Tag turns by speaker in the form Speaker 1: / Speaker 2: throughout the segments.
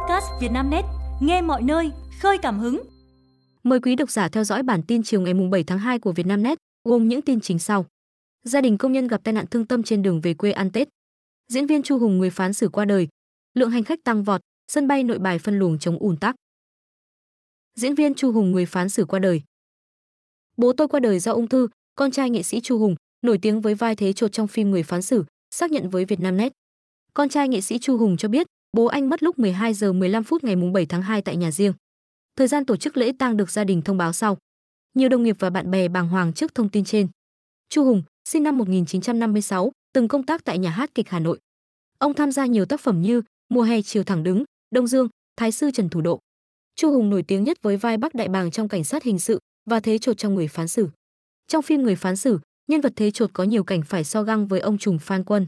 Speaker 1: podcast Vietnamnet, nghe mọi nơi, khơi cảm hứng.
Speaker 2: Mời quý độc giả theo dõi bản tin chiều ngày 7 tháng 2 của Vietnamnet, gồm những tin chính sau. Gia đình công nhân gặp tai nạn thương tâm trên đường về quê ăn Tết. Diễn viên Chu Hùng người phán xử qua đời. Lượng hành khách tăng vọt, sân bay nội bài phân luồng chống ùn tắc. Diễn viên Chu Hùng người phán xử qua đời. Bố tôi qua đời do ung thư, con trai nghệ sĩ Chu Hùng, nổi tiếng với vai thế chột trong phim Người phán xử, xác nhận với Vietnamnet. Con trai nghệ sĩ Chu Hùng cho biết, bố anh mất lúc 12 giờ 15 phút ngày 7 tháng 2 tại nhà riêng. Thời gian tổ chức lễ tang được gia đình thông báo sau. Nhiều đồng nghiệp và bạn bè bàng hoàng trước thông tin trên. Chu Hùng, sinh năm 1956, từng công tác tại nhà hát kịch Hà Nội. Ông tham gia nhiều tác phẩm như Mùa hè chiều thẳng đứng, Đông Dương, Thái sư Trần Thủ Độ. Chu Hùng nổi tiếng nhất với vai Bắc Đại Bàng trong cảnh sát hình sự và thế Chột trong người phán xử. Trong phim Người phán xử, nhân vật thế Chột có nhiều cảnh phải so găng với ông trùm Phan Quân.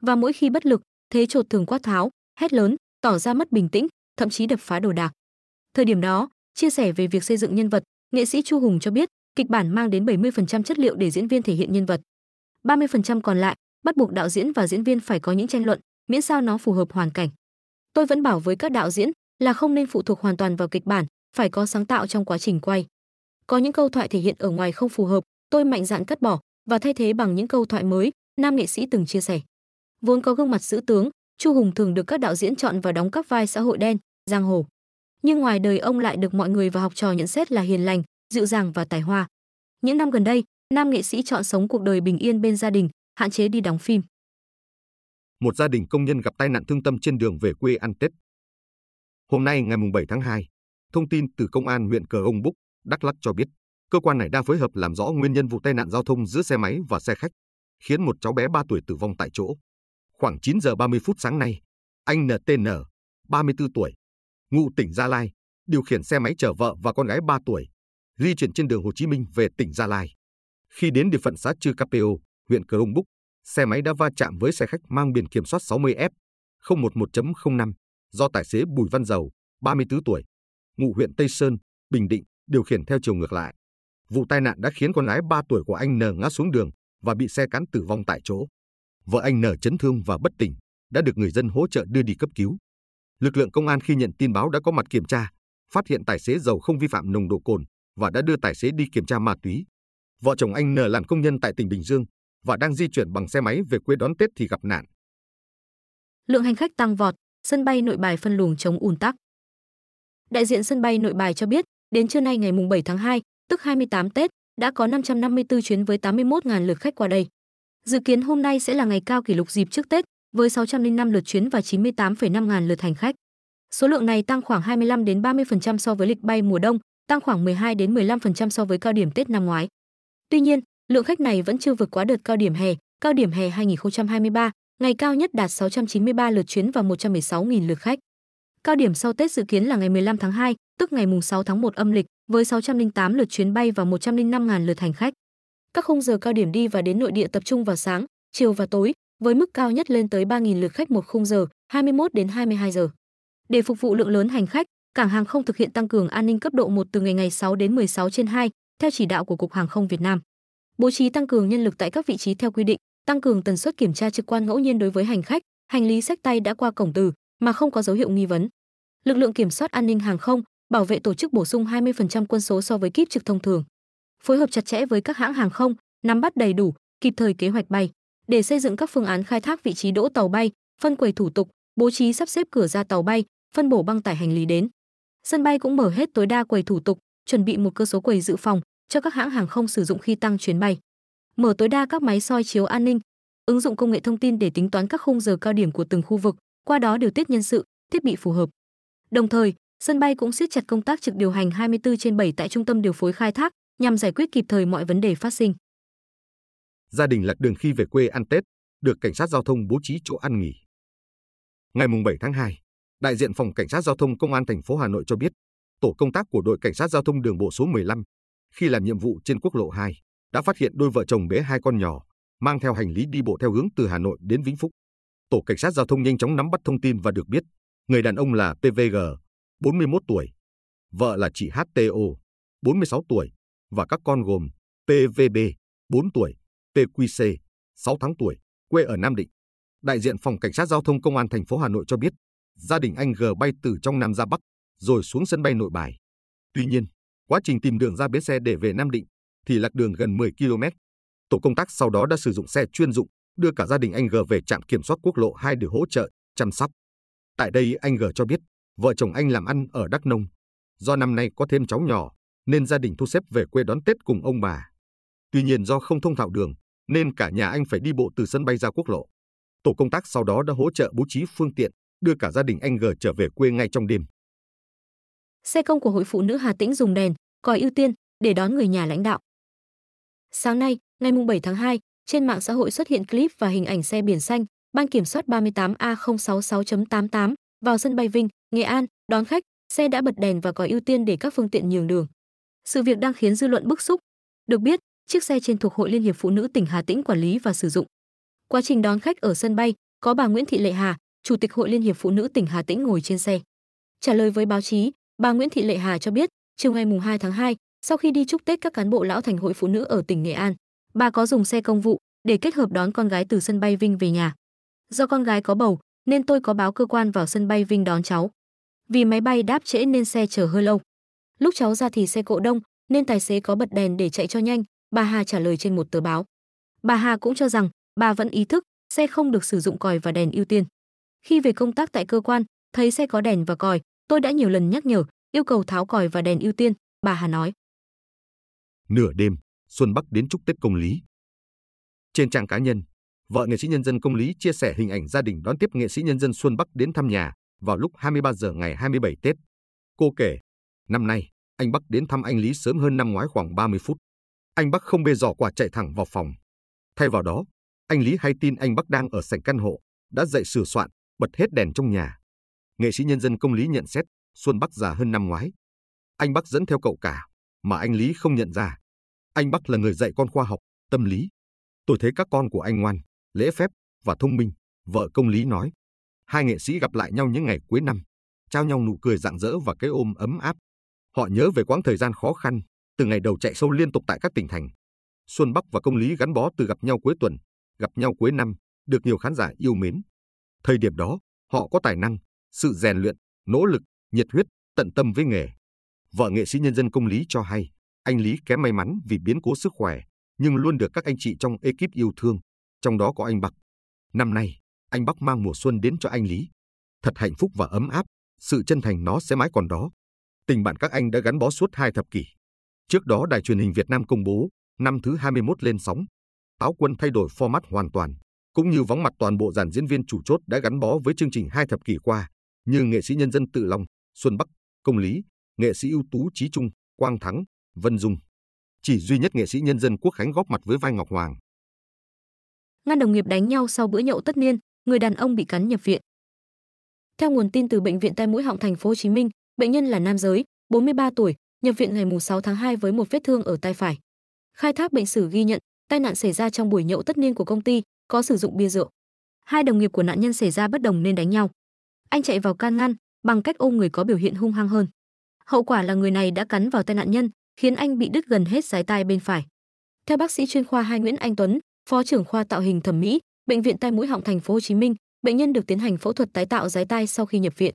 Speaker 2: Và mỗi khi bất lực, thế Chột thường quát tháo, hét lớn, tỏ ra mất bình tĩnh, thậm chí đập phá đồ đạc. Thời điểm đó, chia sẻ về việc xây dựng nhân vật, nghệ sĩ Chu Hùng cho biết, kịch bản mang đến 70% chất liệu để diễn viên thể hiện nhân vật. 30% còn lại, bắt buộc đạo diễn và diễn viên phải có những tranh luận, miễn sao nó phù hợp hoàn cảnh. Tôi vẫn bảo với các đạo diễn là không nên phụ thuộc hoàn toàn vào kịch bản, phải có sáng tạo trong quá trình quay. Có những câu thoại thể hiện ở ngoài không phù hợp, tôi mạnh dạn cắt bỏ và thay thế bằng những câu thoại mới, nam nghệ sĩ từng chia sẻ. Vốn có gương mặt giữ tướng, Chu Hùng thường được các đạo diễn chọn và đóng các vai xã hội đen, giang hồ. Nhưng ngoài đời ông lại được mọi người và học trò nhận xét là hiền lành, dịu dàng và tài hoa. Những năm gần đây, nam nghệ sĩ chọn sống cuộc đời bình yên bên gia đình, hạn chế đi đóng phim.
Speaker 3: Một gia đình công nhân gặp tai nạn thương tâm trên đường về quê ăn Tết. Hôm nay ngày 7 tháng 2, thông tin từ Công an huyện Cờ Ông Búc, Đắk Lắk cho biết, cơ quan này đang phối hợp làm rõ nguyên nhân vụ tai nạn giao thông giữa xe máy và xe khách, khiến một cháu bé 3 tuổi tử vong tại chỗ. Khoảng 9 giờ 30 phút sáng nay, anh NTN, 34 tuổi, ngụ tỉnh Gia Lai, điều khiển xe máy chở vợ và con gái 3 tuổi, di chuyển trên đường Hồ Chí Minh về tỉnh Gia Lai. Khi đến địa phận xã Chư Capeo, huyện Cờ Rông Búc, xe máy đã va chạm với xe khách mang biển kiểm soát 60F 011.05 do tài xế Bùi Văn Dầu, 34 tuổi, ngụ huyện Tây Sơn, Bình Định, điều khiển theo chiều ngược lại. Vụ tai nạn đã khiến con gái 3 tuổi của anh N ngã xuống đường và bị xe cán tử vong tại chỗ. Vợ anh nở chấn thương và bất tỉnh, đã được người dân hỗ trợ đưa đi cấp cứu. Lực lượng công an khi nhận tin báo đã có mặt kiểm tra, phát hiện tài xế dầu không vi phạm nồng độ cồn và đã đưa tài xế đi kiểm tra ma túy. Vợ chồng anh N làm công nhân tại tỉnh Bình Dương và đang di chuyển bằng xe máy về quê đón Tết thì gặp nạn.
Speaker 2: Lượng hành khách tăng vọt, sân bay Nội Bài phân luồng chống ùn tắc. Đại diện sân bay Nội Bài cho biết, đến trưa nay ngày 7 tháng 2, tức 28 Tết, đã có 554 chuyến với 81.000 lượt khách qua đây. Dự kiến hôm nay sẽ là ngày cao kỷ lục dịp trước Tết, với 605 lượt chuyến và 98,5 ngàn lượt hành khách. Số lượng này tăng khoảng 25 đến 30% so với lịch bay mùa đông, tăng khoảng 12 đến 15% so với cao điểm Tết năm ngoái. Tuy nhiên, lượng khách này vẫn chưa vượt quá đợt cao điểm hè, cao điểm hè 2023, ngày cao nhất đạt 693 lượt chuyến và 116.000 lượt khách. Cao điểm sau Tết dự kiến là ngày 15 tháng 2, tức ngày mùng 6 tháng 1 âm lịch, với 608 lượt chuyến bay và 105.000 lượt hành khách. Các khung giờ cao điểm đi và đến nội địa tập trung vào sáng, chiều và tối, với mức cao nhất lên tới 3.000 lượt khách một khung giờ, 21 đến 22 giờ. Để phục vụ lượng lớn hành khách, cảng hàng không thực hiện tăng cường an ninh cấp độ 1 từ ngày ngày 6 đến 16 trên 2, theo chỉ đạo của Cục Hàng không Việt Nam. Bố trí tăng cường nhân lực tại các vị trí theo quy định, tăng cường tần suất kiểm tra trực quan ngẫu nhiên đối với hành khách, hành lý sách tay đã qua cổng từ mà không có dấu hiệu nghi vấn. Lực lượng kiểm soát an ninh hàng không, bảo vệ tổ chức bổ sung 20% quân số so với kíp trực thông thường. Phối hợp chặt chẽ với các hãng hàng không, nắm bắt đầy đủ, kịp thời kế hoạch bay để xây dựng các phương án khai thác vị trí đỗ tàu bay, phân quầy thủ tục, bố trí sắp xếp cửa ra tàu bay, phân bổ băng tải hành lý đến. Sân bay cũng mở hết tối đa quầy thủ tục, chuẩn bị một cơ số quầy dự phòng cho các hãng hàng không sử dụng khi tăng chuyến bay. Mở tối đa các máy soi chiếu an ninh, ứng dụng công nghệ thông tin để tính toán các khung giờ cao điểm của từng khu vực, qua đó điều tiết nhân sự, thiết bị phù hợp. Đồng thời, sân bay cũng siết chặt công tác trực điều hành 24 trên 7 tại trung tâm điều phối khai thác nhằm giải quyết kịp thời mọi vấn đề phát sinh
Speaker 3: gia đình lạc đường khi về quê ăn Tết, được cảnh sát giao thông bố trí chỗ ăn nghỉ. Ngày 7 tháng 2, đại diện phòng cảnh sát giao thông công an thành phố Hà Nội cho biết, tổ công tác của đội cảnh sát giao thông đường bộ số 15 khi làm nhiệm vụ trên quốc lộ 2 đã phát hiện đôi vợ chồng bé hai con nhỏ mang theo hành lý đi bộ theo hướng từ Hà Nội đến Vĩnh Phúc. Tổ cảnh sát giao thông nhanh chóng nắm bắt thông tin và được biết, người đàn ông là PVG, 41 tuổi, vợ là chị HTO, 46 tuổi và các con gồm PVB, 4 tuổi, PQC 6 tháng tuổi, quê ở Nam Định. Đại diện phòng cảnh sát giao thông công an thành phố Hà Nội cho biết, gia đình anh G bay từ trong Nam ra Bắc, rồi xuống sân bay nội bài. Tuy nhiên, quá trình tìm đường ra bến xe để về Nam Định thì lạc đường gần 10 km. Tổ công tác sau đó đã sử dụng xe chuyên dụng đưa cả gia đình anh G về trạm kiểm soát quốc lộ 2 để hỗ trợ, chăm sóc. Tại đây anh G cho biết, vợ chồng anh làm ăn ở Đắk Nông. Do năm nay có thêm cháu nhỏ, nên gia đình thu xếp về quê đón Tết cùng ông bà. Tuy nhiên do không thông thạo đường, nên cả nhà anh phải đi bộ từ sân bay ra quốc lộ. Tổ công tác sau đó đã hỗ trợ bố trí phương tiện, đưa cả gia đình anh G trở về quê ngay trong đêm.
Speaker 2: Xe công của Hội Phụ nữ Hà Tĩnh dùng đèn, còi ưu tiên để đón người nhà lãnh đạo. Sáng nay, ngày 7 tháng 2, trên mạng xã hội xuất hiện clip và hình ảnh xe biển xanh, ban kiểm soát 38A066.88 vào sân bay Vinh, Nghệ An, đón khách, xe đã bật đèn và còi ưu tiên để các phương tiện nhường đường. Sự việc đang khiến dư luận bức xúc. Được biết, chiếc xe trên thuộc Hội Liên hiệp Phụ nữ tỉnh Hà Tĩnh quản lý và sử dụng. Quá trình đón khách ở sân bay, có bà Nguyễn Thị Lệ Hà, Chủ tịch Hội Liên hiệp Phụ nữ tỉnh Hà Tĩnh ngồi trên xe. Trả lời với báo chí, bà Nguyễn Thị Lệ Hà cho biết, chiều ngày 2 tháng 2, sau khi đi chúc Tết các cán bộ lão thành Hội Phụ nữ ở tỉnh Nghệ An, bà có dùng xe công vụ để kết hợp đón con gái từ sân bay Vinh về nhà. Do con gái có bầu, nên tôi có báo cơ quan vào sân bay Vinh đón cháu. Vì máy bay đáp trễ nên xe chờ hơi lâu. Lúc cháu ra thì xe cộ đông, nên tài xế có bật đèn để chạy cho nhanh, bà Hà trả lời trên một tờ báo. Bà Hà cũng cho rằng bà vẫn ý thức xe không được sử dụng còi và đèn ưu tiên. Khi về công tác tại cơ quan, thấy xe có đèn và còi, tôi đã nhiều lần nhắc nhở, yêu cầu tháo còi và đèn ưu tiên, bà Hà nói.
Speaker 3: Nửa đêm, Xuân Bắc đến chúc Tết công lý. Trên trang cá nhân, vợ nghệ sĩ nhân dân công lý chia sẻ hình ảnh gia đình đón tiếp nghệ sĩ nhân dân Xuân Bắc đến thăm nhà vào lúc 23 giờ ngày 27 Tết. Cô kể, năm nay, anh Bắc đến thăm anh Lý sớm hơn năm ngoái khoảng 30 phút. Anh Bắc không bê giỏ quà chạy thẳng vào phòng. Thay vào đó, anh Lý hay tin anh Bắc đang ở sảnh căn hộ, đã dậy sửa soạn, bật hết đèn trong nhà. Nghệ sĩ nhân dân công lý nhận xét, Xuân Bắc già hơn năm ngoái. Anh Bắc dẫn theo cậu cả, mà anh Lý không nhận ra. Anh Bắc là người dạy con khoa học, tâm lý. Tôi thấy các con của anh ngoan, lễ phép và thông minh, vợ công lý nói. Hai nghệ sĩ gặp lại nhau những ngày cuối năm, trao nhau nụ cười rạng rỡ và cái ôm ấm áp. Họ nhớ về quãng thời gian khó khăn, từ ngày đầu chạy sâu liên tục tại các tỉnh thành. Xuân Bắc và công lý gắn bó từ gặp nhau cuối tuần, gặp nhau cuối năm, được nhiều khán giả yêu mến. Thời điểm đó, họ có tài năng, sự rèn luyện, nỗ lực, nhiệt huyết, tận tâm với nghề. Vợ nghệ sĩ nhân dân công lý cho hay, anh Lý kém may mắn vì biến cố sức khỏe, nhưng luôn được các anh chị trong ekip yêu thương, trong đó có anh Bắc. Năm nay, anh Bắc mang mùa xuân đến cho anh Lý. Thật hạnh phúc và ấm áp, sự chân thành nó sẽ mãi còn đó. Tình bạn các anh đã gắn bó suốt hai thập kỷ. Trước đó Đài truyền hình Việt Nam công bố, năm thứ 21 lên sóng. Táo quân thay đổi format hoàn toàn, cũng như vắng mặt toàn bộ dàn diễn viên chủ chốt đã gắn bó với chương trình hai thập kỷ qua, như nghệ sĩ nhân dân Tự Long, Xuân Bắc, Công Lý, nghệ sĩ ưu tú Trí Trung, Quang Thắng, Vân Dung. Chỉ duy nhất nghệ sĩ nhân dân Quốc Khánh góp mặt với vai Ngọc Hoàng.
Speaker 2: Ngăn đồng nghiệp đánh nhau sau bữa nhậu tất niên, người đàn ông bị cắn nhập viện. Theo nguồn tin từ bệnh viện Tai Mũi Họng thành phố Hồ Chí Minh, bệnh nhân là nam giới, 43 tuổi, nhập viện ngày 6 tháng 2 với một vết thương ở tay phải. Khai thác bệnh sử ghi nhận, tai nạn xảy ra trong buổi nhậu tất niên của công ty, có sử dụng bia rượu. Hai đồng nghiệp của nạn nhân xảy ra bất đồng nên đánh nhau. Anh chạy vào can ngăn bằng cách ôm người có biểu hiện hung hăng hơn. Hậu quả là người này đã cắn vào tay nạn nhân, khiến anh bị đứt gần hết sái tai bên phải. Theo bác sĩ chuyên khoa hai Nguyễn Anh Tuấn, phó trưởng khoa tạo hình thẩm mỹ, bệnh viện tai mũi họng thành phố Hồ Chí Minh, bệnh nhân được tiến hành phẫu thuật tái tạo giái tai sau khi nhập viện.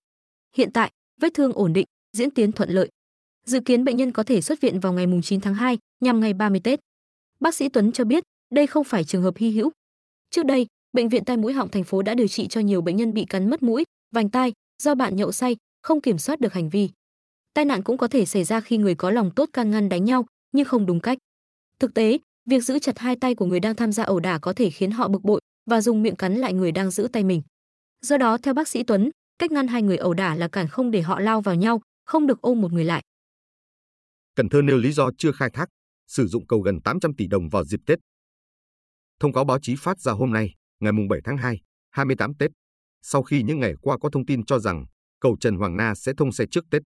Speaker 2: Hiện tại, vết thương ổn định, diễn tiến thuận lợi. Dự kiến bệnh nhân có thể xuất viện vào ngày 9 tháng 2, nhằm ngày 30 Tết. Bác sĩ Tuấn cho biết, đây không phải trường hợp hy hữu. Trước đây, bệnh viện tai mũi họng thành phố đã điều trị cho nhiều bệnh nhân bị cắn mất mũi, vành tai do bạn nhậu say, không kiểm soát được hành vi. Tai nạn cũng có thể xảy ra khi người có lòng tốt can ngăn đánh nhau, nhưng không đúng cách. Thực tế, việc giữ chặt hai tay của người đang tham gia ẩu đả có thể khiến họ bực bội và dùng miệng cắn lại người đang giữ tay mình. Do đó, theo bác sĩ Tuấn, cách ngăn hai người ẩu đả là cản không để họ lao vào nhau, không được ôm một người lại.
Speaker 3: Cần Thơ nêu lý do chưa khai thác, sử dụng cầu gần 800 tỷ đồng vào dịp Tết. Thông cáo báo chí phát ra hôm nay, ngày 7 tháng 2, 28 Tết, sau khi những ngày qua có thông tin cho rằng cầu Trần Hoàng Na sẽ thông xe trước Tết.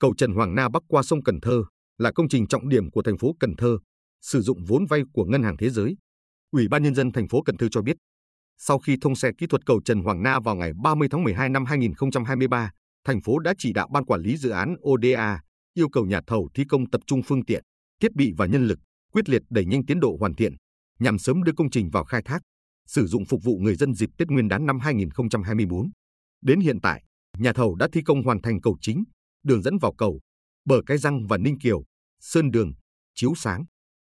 Speaker 3: Cầu Trần Hoàng Na bắc qua sông Cần Thơ là công trình trọng điểm của thành phố Cần Thơ, sử dụng vốn vay của Ngân hàng Thế giới. Ủy ban nhân dân thành phố Cần Thơ cho biết, sau khi thông xe kỹ thuật cầu Trần Hoàng Na vào ngày 30 tháng 12 năm 2023, thành phố đã chỉ đạo ban quản lý dự án ODA yêu cầu nhà thầu thi công tập trung phương tiện, thiết bị và nhân lực, quyết liệt đẩy nhanh tiến độ hoàn thiện nhằm sớm đưa công trình vào khai thác, sử dụng phục vụ người dân dịp Tết Nguyên đán năm 2024. Đến hiện tại, Nhà thầu đã thi công hoàn thành cầu chính, đường dẫn vào cầu, bờ cái răng và Ninh Kiều, sơn đường, chiếu sáng.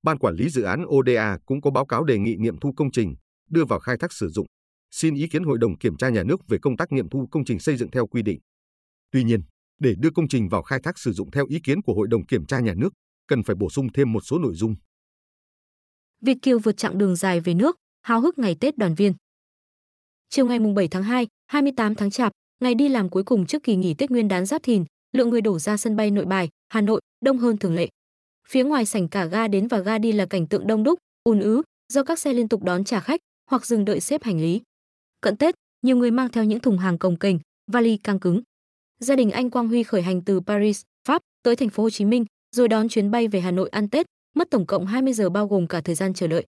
Speaker 3: Ban quản lý dự án ODA cũng có báo cáo đề nghị nghiệm thu công trình, đưa vào khai thác sử dụng, xin ý kiến Hội đồng Kiểm tra Nhà nước về công tác nghiệm thu công trình xây dựng theo quy định. Tuy nhiên, để đưa công trình vào khai thác sử dụng theo ý kiến của Hội đồng Kiểm tra Nhà nước, cần phải bổ sung thêm một số nội dung.
Speaker 2: Việt Kiều vượt chặng đường dài về nước, háo hức ngày Tết đoàn viên. Chiều ngày 7 tháng 2, 28 tháng Chạp, ngày đi làm cuối cùng trước kỳ nghỉ Tết Nguyên đán Giáp Thìn, lượng người đổ ra sân bay Nội Bài, Hà Nội đông hơn thường lệ. Phía ngoài sảnh cả ga đến và ga đi là cảnh tượng đông đúc, ùn ứ do các xe liên tục đón trả khách hoặc dừng đợi xếp hành lý. Cận Tết, nhiều người mang theo những thùng hàng cồng kềnh, vali căng cứng. Gia đình anh Quang Huy khởi hành từ Paris, Pháp tới thành phố Hồ Chí Minh, rồi đón chuyến bay về Hà Nội ăn Tết, mất tổng cộng 20 giờ bao gồm cả thời gian chờ đợi.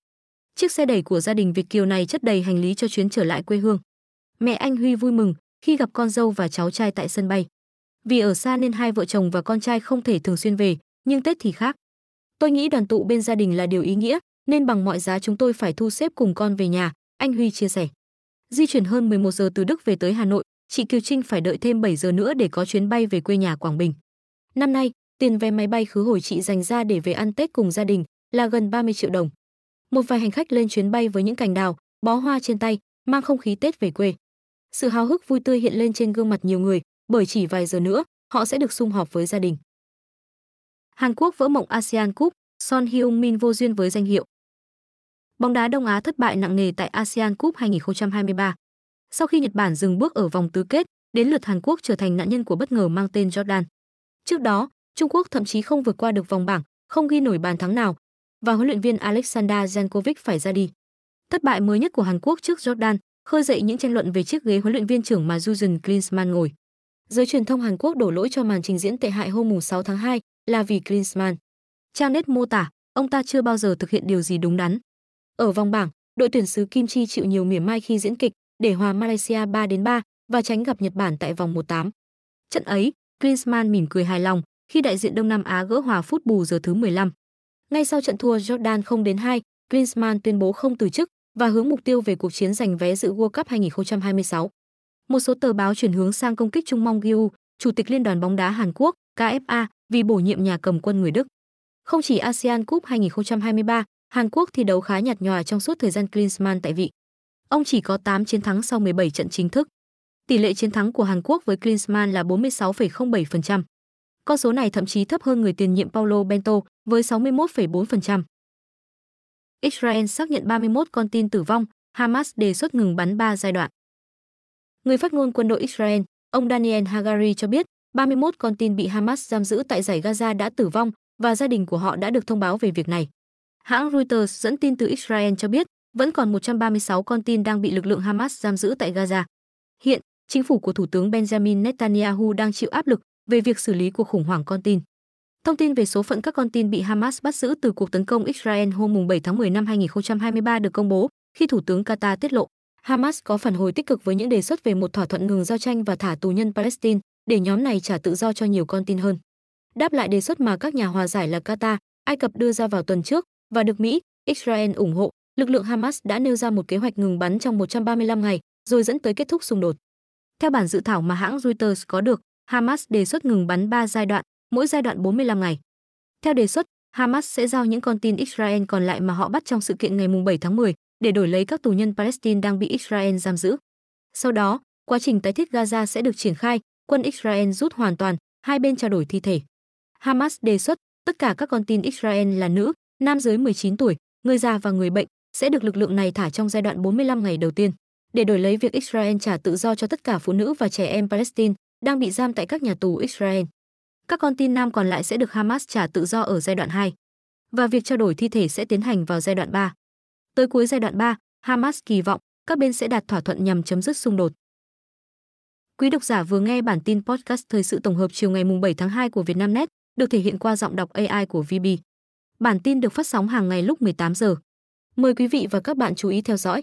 Speaker 2: Chiếc xe đẩy của gia đình Việt Kiều này chất đầy hành lý cho chuyến trở lại quê hương. Mẹ anh Huy vui mừng khi gặp con dâu và cháu trai tại sân bay. Vì ở xa nên hai vợ chồng và con trai không thể thường xuyên về, nhưng Tết thì khác. Tôi nghĩ đoàn tụ bên gia đình là điều ý nghĩa, nên bằng mọi giá chúng tôi phải thu xếp cùng con về nhà, anh Huy chia sẻ. Di chuyển hơn 11 giờ từ Đức về tới Hà Nội, chị Kiều Trinh phải đợi thêm 7 giờ nữa để có chuyến bay về quê nhà Quảng Bình. Năm nay, tiền vé máy bay khứ hồi chị dành ra để về ăn Tết cùng gia đình là gần 30 triệu đồng. Một vài hành khách lên chuyến bay với những cành đào, bó hoa trên tay, mang không khí Tết về quê. Sự háo hức vui tươi hiện lên trên gương mặt nhiều người, bởi chỉ vài giờ nữa, họ sẽ được sum họp với gia đình. Hàn Quốc vỡ mộng ASEAN Cup, Son Heung-min vô duyên với danh hiệu. Bóng đá Đông Á thất bại nặng nề tại ASEAN Cup 2023. Sau khi Nhật Bản dừng bước ở vòng tứ kết, đến lượt Hàn Quốc trở thành nạn nhân của bất ngờ mang tên Jordan. Trước đó, Trung Quốc thậm chí không vượt qua được vòng bảng, không ghi nổi bàn thắng nào và huấn luyện viên Alexander Jankovic phải ra đi. Thất bại mới nhất của Hàn Quốc trước Jordan khơi dậy những tranh luận về chiếc ghế huấn luyện viên trưởng mà Jurgen Klinsmann ngồi. Giới truyền thông Hàn Quốc đổ lỗi cho màn trình diễn tệ hại hôm 6 tháng 2 là vì Klinsmann. Trang net mô tả, ông ta chưa bao giờ thực hiện điều gì đúng đắn. Ở vòng bảng, đội tuyển xứ Kim Chi chịu nhiều mỉa mai khi diễn kịch để hòa Malaysia 3 đến 3 và tránh gặp Nhật Bản tại vòng 1/8. Trận ấy, Klinsmann mỉm cười hài lòng khi đại diện Đông Nam Á gỡ hòa phút bù giờ thứ 15. Ngay sau trận thua Jordan 0 đến 2, Klinsmann tuyên bố không từ chức và hướng mục tiêu về cuộc chiến giành vé dự World Cup 2026. Một số tờ báo chuyển hướng sang công kích Trung Mong Gyu, chủ tịch Liên đoàn bóng đá Hàn Quốc KFA vì bổ nhiệm nhà cầm quân người Đức. Không chỉ ASEAN Cup 2023, Hàn Quốc thi đấu khá nhạt nhòa trong suốt thời gian Klinsmann tại vị. Ông chỉ có 8 chiến thắng sau 17 trận chính thức. Tỷ lệ chiến thắng của Hàn Quốc với Klinsmann là 46,07%. Con số này thậm chí thấp hơn người tiền nhiệm Paulo Bento với 61,4%. Israel xác nhận 31 con tin tử vong, Hamas đề xuất ngừng bắn 3 giai đoạn. Người phát ngôn quân đội Israel, ông Daniel Hagari cho biết, 31 con tin bị Hamas giam giữ tại giải Gaza đã tử vong và gia đình của họ đã được thông báo về việc này. Hãng Reuters dẫn tin từ Israel cho biết, vẫn còn 136 con tin đang bị lực lượng Hamas giam giữ tại Gaza. Hiện, chính phủ của Thủ tướng Benjamin Netanyahu đang chịu áp lực về việc xử lý cuộc khủng hoảng con tin. Thông tin về số phận các con tin bị Hamas bắt giữ từ cuộc tấn công Israel hôm 7 tháng 10 năm 2023 được công bố khi Thủ tướng Qatar tiết lộ Hamas có phản hồi tích cực với những đề xuất về một thỏa thuận ngừng giao tranh và thả tù nhân Palestine để nhóm này trả tự do cho nhiều con tin hơn. Đáp lại đề xuất mà các nhà hòa giải là Qatar, Ai Cập đưa ra vào tuần trước và được Mỹ, Israel ủng hộ, lực lượng Hamas đã nêu ra một kế hoạch ngừng bắn trong 135 ngày, rồi dẫn tới kết thúc xung đột. Theo bản dự thảo mà hãng Reuters có được, Hamas đề xuất ngừng bắn 3 giai đoạn, mỗi giai đoạn 45 ngày. Theo đề xuất, Hamas sẽ giao những con tin Israel còn lại mà họ bắt trong sự kiện ngày 7 tháng 10 để đổi lấy các tù nhân Palestine đang bị Israel giam giữ. Sau đó, quá trình tái thiết Gaza sẽ được triển khai, quân Israel rút hoàn toàn, hai bên trao đổi thi thể. Hamas đề xuất tất cả các con tin Israel là nữ, nam dưới 19 tuổi, người già và người bệnh sẽ được lực lượng này thả trong giai đoạn 45 ngày đầu tiên để đổi lấy việc Israel trả tự do cho tất cả phụ nữ và trẻ em Palestine đang bị giam tại các nhà tù Israel. Các con tin nam còn lại sẽ được Hamas trả tự do ở giai đoạn 2 và việc trao đổi thi thể sẽ tiến hành vào giai đoạn 3. Tới cuối giai đoạn 3, Hamas kỳ vọng các bên sẽ đạt thỏa thuận nhằm chấm dứt xung đột. Quý độc giả vừa nghe bản tin podcast thời sự tổng hợp chiều ngày 7 tháng 2 của Vietnamnet, được thể hiện qua giọng đọc AI của VB. Bản tin được phát sóng hàng ngày lúc 18 giờ. Mời quý vị và các bạn chú ý theo dõi.